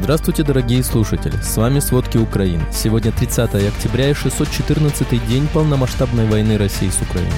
Здравствуйте, дорогие слушатели! С вами «Сводки Украины». Сегодня 30 октября и 614 день полномасштабной войны России с Украиной.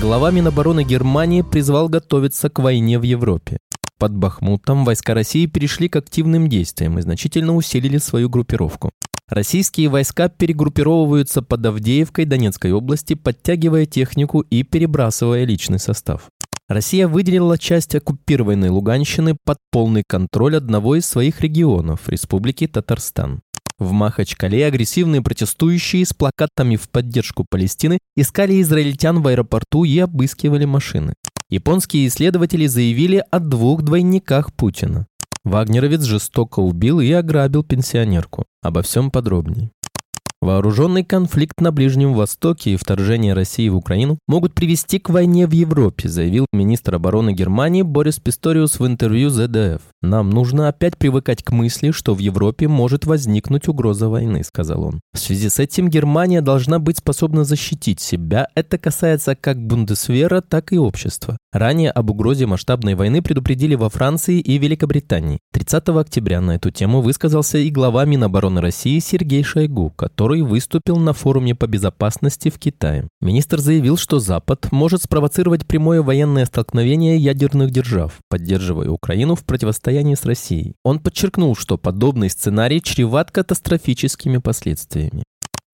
Глава Минобороны Германии призвал готовиться к войне в Европе. Под Бахмутом войска России перешли к активным действиям и значительно усилили свою группировку. Российские войска перегруппировываются под Авдеевкой Донецкой области, подтягивая технику и перебрасывая личный состав. Россия выделила часть оккупированной Луганщины под полный контроль одного из своих регионов – Республики Татарстан. В Махачкале агрессивные протестующие с плакатами в поддержку Палестины искали израильтян в аэропорту и обыскивали машины. Японские исследователи заявили о двух двойниках Путина. Вагнеровец жестоко убил и ограбил пенсионерку. Обо всем подробнее. Вооруженный конфликт на Ближнем Востоке и вторжение России в Украину могут привести к войне в Европе, заявил министр обороны Германии Борис Писториус в интервью ZDF. «Нам нужно опять привыкать к мысли, что в Европе может возникнуть угроза войны», — сказал он. В связи с этим Германия должна быть способна защитить себя. Это касается как Бундесвера, так и общества. Ранее об угрозе масштабной войны предупредили во Франции и Великобритании. 30 октября на эту тему высказался и глава Минобороны России Сергей Шойгу, который который выступил на форуме по безопасности в Китае. Министр заявил, что Запад может спровоцировать прямое военное столкновение ядерных держав, поддерживая Украину в противостоянии с Россией. Он подчеркнул, что подобный сценарий чреват катастрофическими последствиями.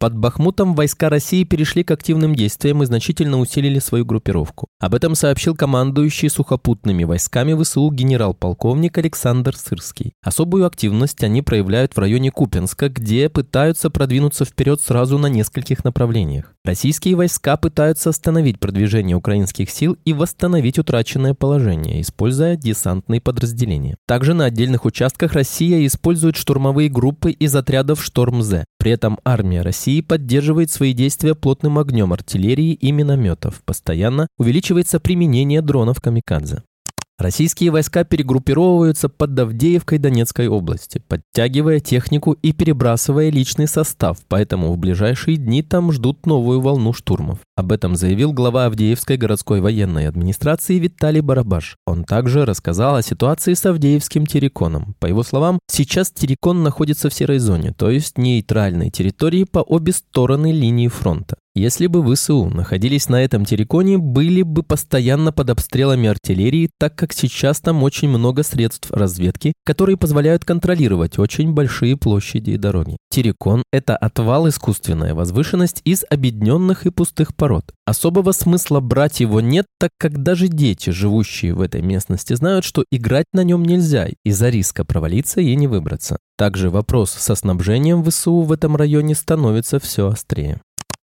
Под Бахмутом войска России перешли к активным действиям и значительно усилили свою группировку. Об этом сообщил командующий сухопутными войсками ВСУ генерал-полковник Александр Сырский. Особую активность они проявляют в районе Купенска, где пытаются продвинуться вперед сразу на нескольких направлениях. Российские войска пытаются остановить продвижение украинских сил и восстановить утраченное положение, используя десантные подразделения. Также на отдельных участках Россия использует штурмовые группы из отрядов «Шторм-З». При этом армия России поддерживает свои действия плотным огнем артиллерии и минометов. Постоянно увеличивается применение дронов «Камикадзе». Российские войска перегруппировываются под Давдеевкой Донецкой области, подтягивая технику и перебрасывая личный состав, поэтому в ближайшие дни там ждут новую волну штурмов. Об этом заявил глава Авдеевской городской военной администрации Виталий Барабаш. Он также рассказал о ситуации с Авдеевским терриконом. По его словам, сейчас террикон находится в серой зоне, то есть нейтральной территории по обе стороны линии фронта. Если бы ВСУ находились на этом терриконе, были бы постоянно под обстрелами артиллерии, так как сейчас там очень много средств разведки, которые позволяют контролировать очень большие площади и дороги. Террикон – это отвал искусственная возвышенность из объединенных и пустых пород. Особого смысла брать его нет, так как даже дети, живущие в этой местности, знают, что играть на нем нельзя из-за риска провалиться и не выбраться. Также вопрос со снабжением ВСУ в этом районе становится все острее.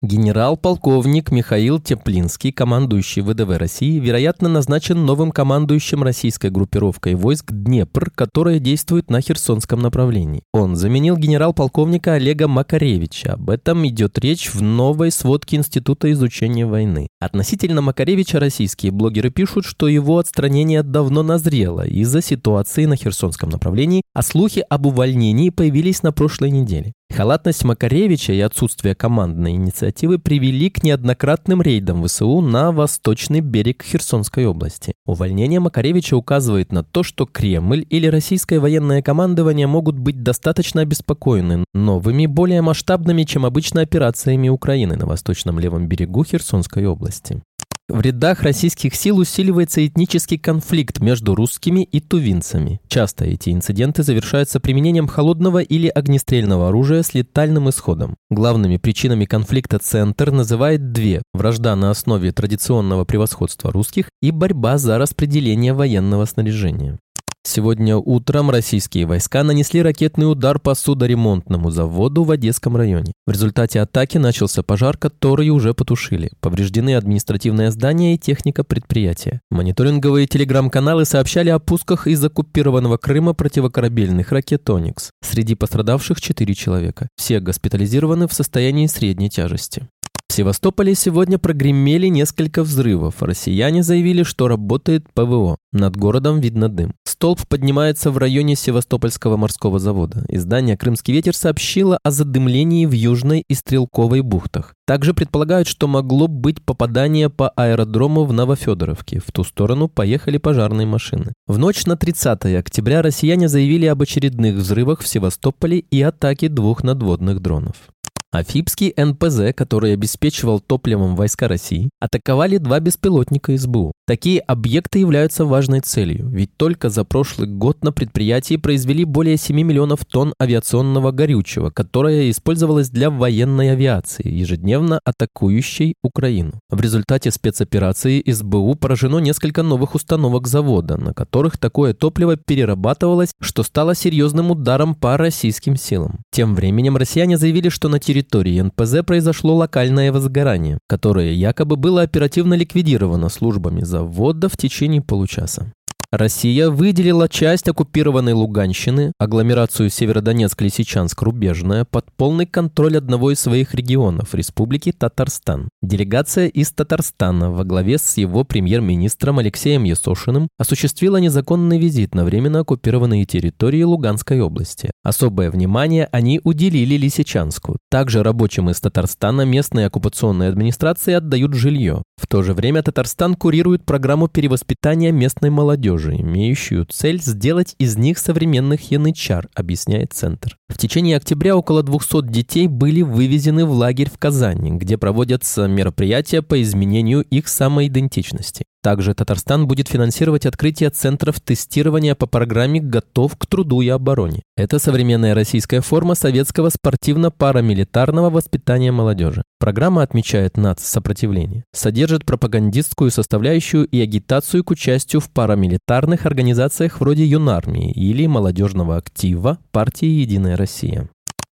Генерал-полковник Михаил Теплинский, командующий ВДВ России, вероятно, назначен новым командующим российской группировкой войск «Днепр», которая действует на Херсонском направлении. Он заменил генерал-полковника Олега Макаревича. Об этом идет речь в новой сводке Института изучения войны. Относительно Макаревича российские блогеры пишут, что его отстранение давно назрело из-за ситуации на Херсонском направлении, а слухи об увольнении появились на прошлой неделе. Халатность Макаревича и отсутствие командной инициативы привели к неоднократным рейдам ВСУ на восточный берег Херсонской области. Увольнение Макаревича указывает на то, что Кремль или российское военное командование могут быть достаточно обеспокоены новыми, более масштабными, чем обычно, операциями Украины на восточном левом берегу Херсонской области. В рядах российских сил усиливается этнический конфликт между русскими и тувинцами. Часто эти инциденты завершаются применением холодного или огнестрельного оружия с летальным исходом. Главными причинами конфликта Центр называет две – вражда на основе традиционного превосходства русских и борьба за распределение военного снаряжения. Сегодня утром российские войска нанесли ракетный удар по судоремонтному заводу в Одесском районе. В результате атаки начался пожар, который уже потушили. Повреждены административное здание и техника предприятия. Мониторинговые телеграм-каналы сообщали о пусках из оккупированного Крыма противокорабельных ракет «Оникс». Среди пострадавших четыре человека. Все госпитализированы в состоянии средней тяжести. В Севастополе сегодня прогремели несколько взрывов. Россияне заявили, что работает ПВО. Над городом видно дым. Столб поднимается в районе Севастопольского морского завода. Издание «Крымский ветер» сообщило о задымлении в Южной и Стрелковой бухтах. Также предполагают, что могло быть попадание по аэродрому в Новофедоровке. В ту сторону поехали пожарные машины. В ночь на 30 октября россияне заявили об очередных взрывах в Севастополе и атаке двух надводных дронов. Афипский НПЗ, который обеспечивал топливом войска России, атаковали два беспилотника СБУ. Такие объекты являются важной целью, ведь только за прошлый год на предприятии произвели более 7 миллионов тонн авиационного горючего, которое использовалось для военной авиации, ежедневно атакующей Украину. В результате спецоперации СБУ поражено несколько новых установок завода, на которых такое топливо перерабатывалось, что стало серьезным ударом по российским силам. Тем временем россияне заявили, что на территории территории НПЗ произошло локальное возгорание, которое якобы было оперативно ликвидировано службами завода в течение получаса. Россия выделила часть оккупированной Луганщины, агломерацию Северодонецк-Лисичанск-Рубежная, под полный контроль одного из своих регионов – Республики Татарстан. Делегация из Татарстана во главе с его премьер-министром Алексеем Есошиным осуществила незаконный визит на временно оккупированные территории Луганской области. Особое внимание они уделили Лисичанску. Также рабочим из Татарстана местные оккупационные администрации отдают жилье. В то же время Татарстан курирует программу перевоспитания местной молодежи имеющую цель сделать из них современных янычар, объясняет Центр. В течение октября около 200 детей были вывезены в лагерь в Казани, где проводятся мероприятия по изменению их самоидентичности. Также Татарстан будет финансировать открытие центров тестирования по программе «Готов к труду и обороне». Это современная российская форма советского спортивно-парамилитарного воспитания молодежи. Программа отмечает нацсопротивление, содержит пропагандистскую составляющую и агитацию к участию в парамилитарных организациях вроде юнармии или молодежного актива партии «Единая Россия».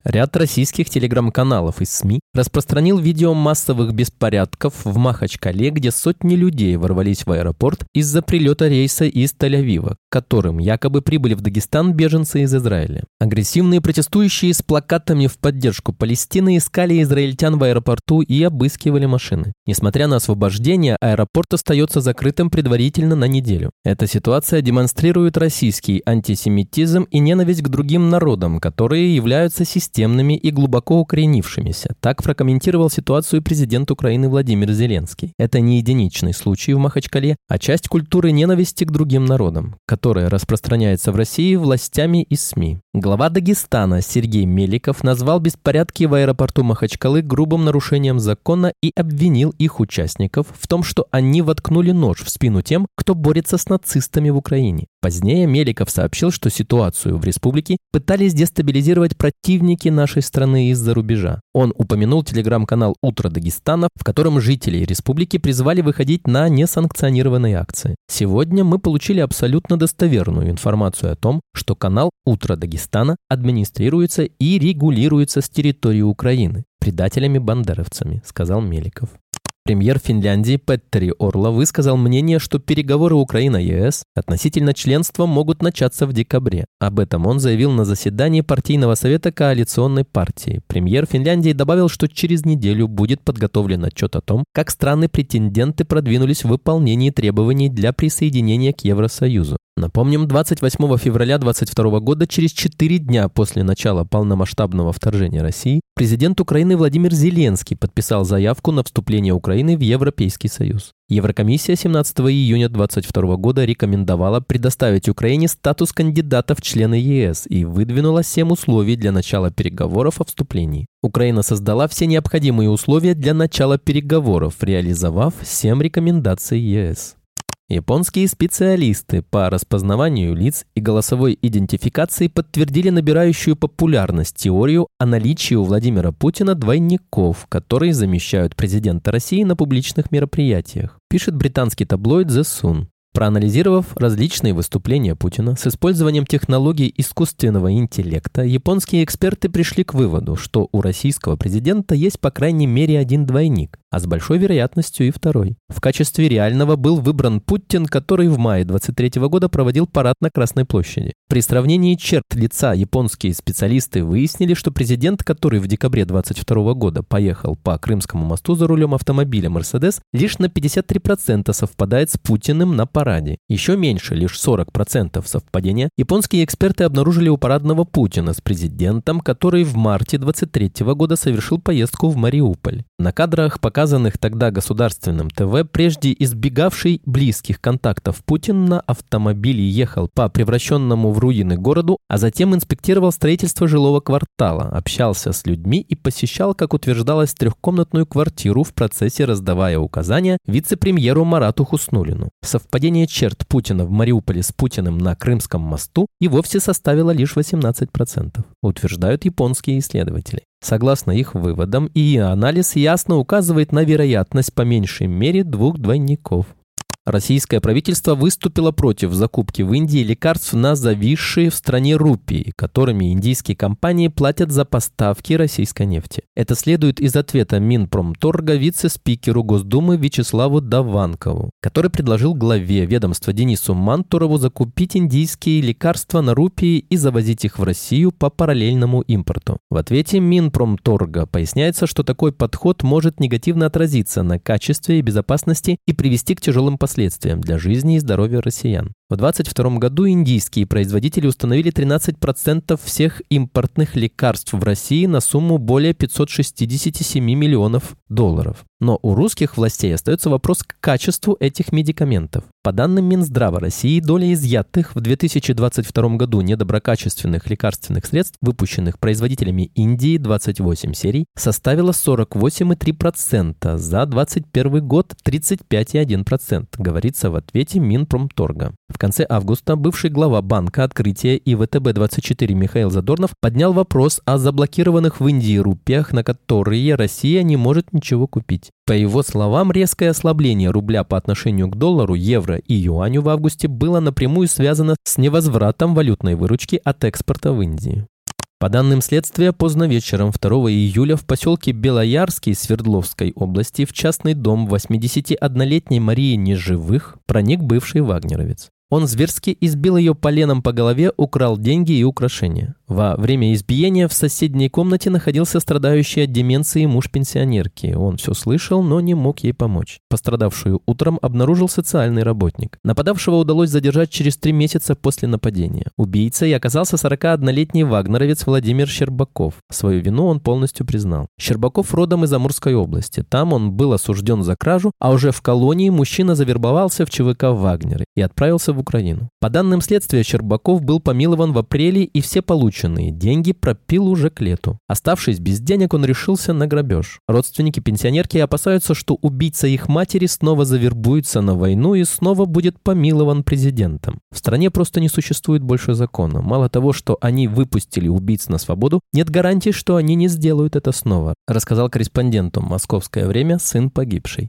Ряд российских телеграм-каналов и СМИ распространил видео массовых беспорядков в Махачкале, где сотни людей ворвались в аэропорт из-за прилета рейса из Тель-Авива, которым якобы прибыли в Дагестан беженцы из Израиля. Агрессивные протестующие с плакатами в поддержку Палестины искали израильтян в аэропорту и обыскивали машины. Несмотря на освобождение, аэропорт остается закрытым предварительно на неделю. Эта ситуация демонстрирует российский антисемитизм и ненависть к другим народам, которые являются системными и глубоко укоренившимися. Так прокомментировал ситуацию президент Украины Владимир Зеленский. Это не единичный случай в Махачкале, а часть культуры ненависти к другим народам, которая распространяется в России властями и СМИ. Глава Дагестана Сергей Меликов назвал беспорядки в аэропорту Махачкалы грубым нарушением закона и обвинил их участников в том, что они воткнули нож в спину тем, кто борется с нацистами в Украине. Позднее Меликов сообщил, что ситуацию в республике пытались дестабилизировать противники нашей страны из-за рубежа. Он упомянул телеграм-канал «Утро Дагестана», в котором жители республики призвали выходить на несанкционированные акции. Сегодня мы получили абсолютно достоверную информацию о том, что канал «Утро Дагестана» администрируется и регулируется с территории Украины предателями-бандеровцами, сказал Меликов. Премьер Финляндии Петтери Орла высказал мнение, что переговоры Украина-ЕС относительно членства могут начаться в декабре. Об этом он заявил на заседании партийного совета коалиционной партии. Премьер Финляндии добавил, что через неделю будет подготовлен отчет о том, как страны-претенденты продвинулись в выполнении требований для присоединения к Евросоюзу. Напомним, 28 февраля 2022 года, через 4 дня после начала полномасштабного вторжения России, президент Украины Владимир Зеленский подписал заявку на вступление Украины в Европейский Союз. Еврокомиссия 17 июня 2022 года рекомендовала предоставить Украине статус кандидата в члены ЕС и выдвинула 7 условий для начала переговоров о вступлении. Украина создала все необходимые условия для начала переговоров, реализовав 7 рекомендаций ЕС. Японские специалисты по распознаванию лиц и голосовой идентификации подтвердили набирающую популярность теорию о наличии у Владимира Путина двойников, которые замещают президента России на публичных мероприятиях, пишет британский таблоид The Sun. Проанализировав различные выступления Путина с использованием технологий искусственного интеллекта, японские эксперты пришли к выводу, что у российского президента есть по крайней мере один двойник. А с большой вероятностью и второй. В качестве реального был выбран Путин, который в мае 23 года проводил парад на Красной площади. При сравнении черт лица японские специалисты выяснили, что президент, который в декабре 22 года поехал по Крымскому мосту за рулем автомобиля Mercedes, лишь на 53% совпадает с Путиным на параде. Еще меньше, лишь 40% совпадения, японские эксперты обнаружили у парадного Путина с президентом, который в марте 23 года совершил поездку в Мариуполь. На кадрах, показанных тогда государственным ТВ, прежде избегавший близких контактов Путин на автомобиле ехал по превращенному в руины городу, а затем инспектировал строительство жилого квартала, общался с людьми и посещал, как утверждалось, трехкомнатную квартиру в процессе раздавая указания вице-премьеру Марату Хуснулину. Совпадение черт Путина в Мариуполе с Путиным на Крымском мосту и вовсе составило лишь 18%, утверждают японские исследователи. Согласно их выводам, и анализ ясно указывает на вероятность по меньшей мере двух двойников. Российское правительство выступило против закупки в Индии лекарств на зависшие в стране рупии, которыми индийские компании платят за поставки российской нефти. Это следует из ответа Минпромторга вице-спикеру Госдумы Вячеславу Даванкову, который предложил главе ведомства Денису Мантурову закупить индийские лекарства на рупии и завозить их в Россию по параллельному импорту. В ответе Минпромторга поясняется, что такой подход может негативно отразиться на качестве и безопасности и привести к тяжелым последствиям последствиям для жизни и здоровья россиян. В 2022 году индийские производители установили 13% всех импортных лекарств в России на сумму более 567 миллионов долларов. Но у русских властей остается вопрос к качеству этих медикаментов. По данным Минздрава России, доля изъятых в 2022 году недоброкачественных лекарственных средств, выпущенных производителями Индии 28 серий, составила 48,3%, за 2021 год 35,1%, говорится в ответе Минпромторга. В конце августа бывший глава банка «Открытие» и ВТБ-24 Михаил Задорнов поднял вопрос о заблокированных в Индии рупиях, на которые Россия не может ничего купить. По его словам, резкое ослабление рубля по отношению к доллару, евро и юаню в августе было напрямую связано с невозвратом валютной выручки от экспорта в Индию. По данным следствия, поздно вечером 2 июля в поселке Белоярский Свердловской области в частный дом 81-летней Марии Неживых проник бывший вагнеровец. Он зверски избил ее поленом по голове, украл деньги и украшения. Во время избиения в соседней комнате находился страдающий от деменции муж пенсионерки. Он все слышал, но не мог ей помочь. Пострадавшую утром обнаружил социальный работник. Нападавшего удалось задержать через три месяца после нападения. Убийцей оказался 41-летний вагнеровец Владимир Щербаков. Свою вину он полностью признал. Щербаков родом из Амурской области. Там он был осужден за кражу, а уже в колонии мужчина завербовался в ЧВК «Вагнеры» и отправился в Украину. По данным следствия, Щербаков был помилован в апреле и все полученные деньги пропил уже к лету. Оставшись без денег, он решился на грабеж. Родственники пенсионерки опасаются, что убийца их матери снова завербуется на войну и снова будет помилован президентом. В стране просто не существует больше закона. Мало того, что они выпустили убийц на свободу, нет гарантии, что они не сделают это снова, рассказал корреспонденту «Московское время» сын погибшей.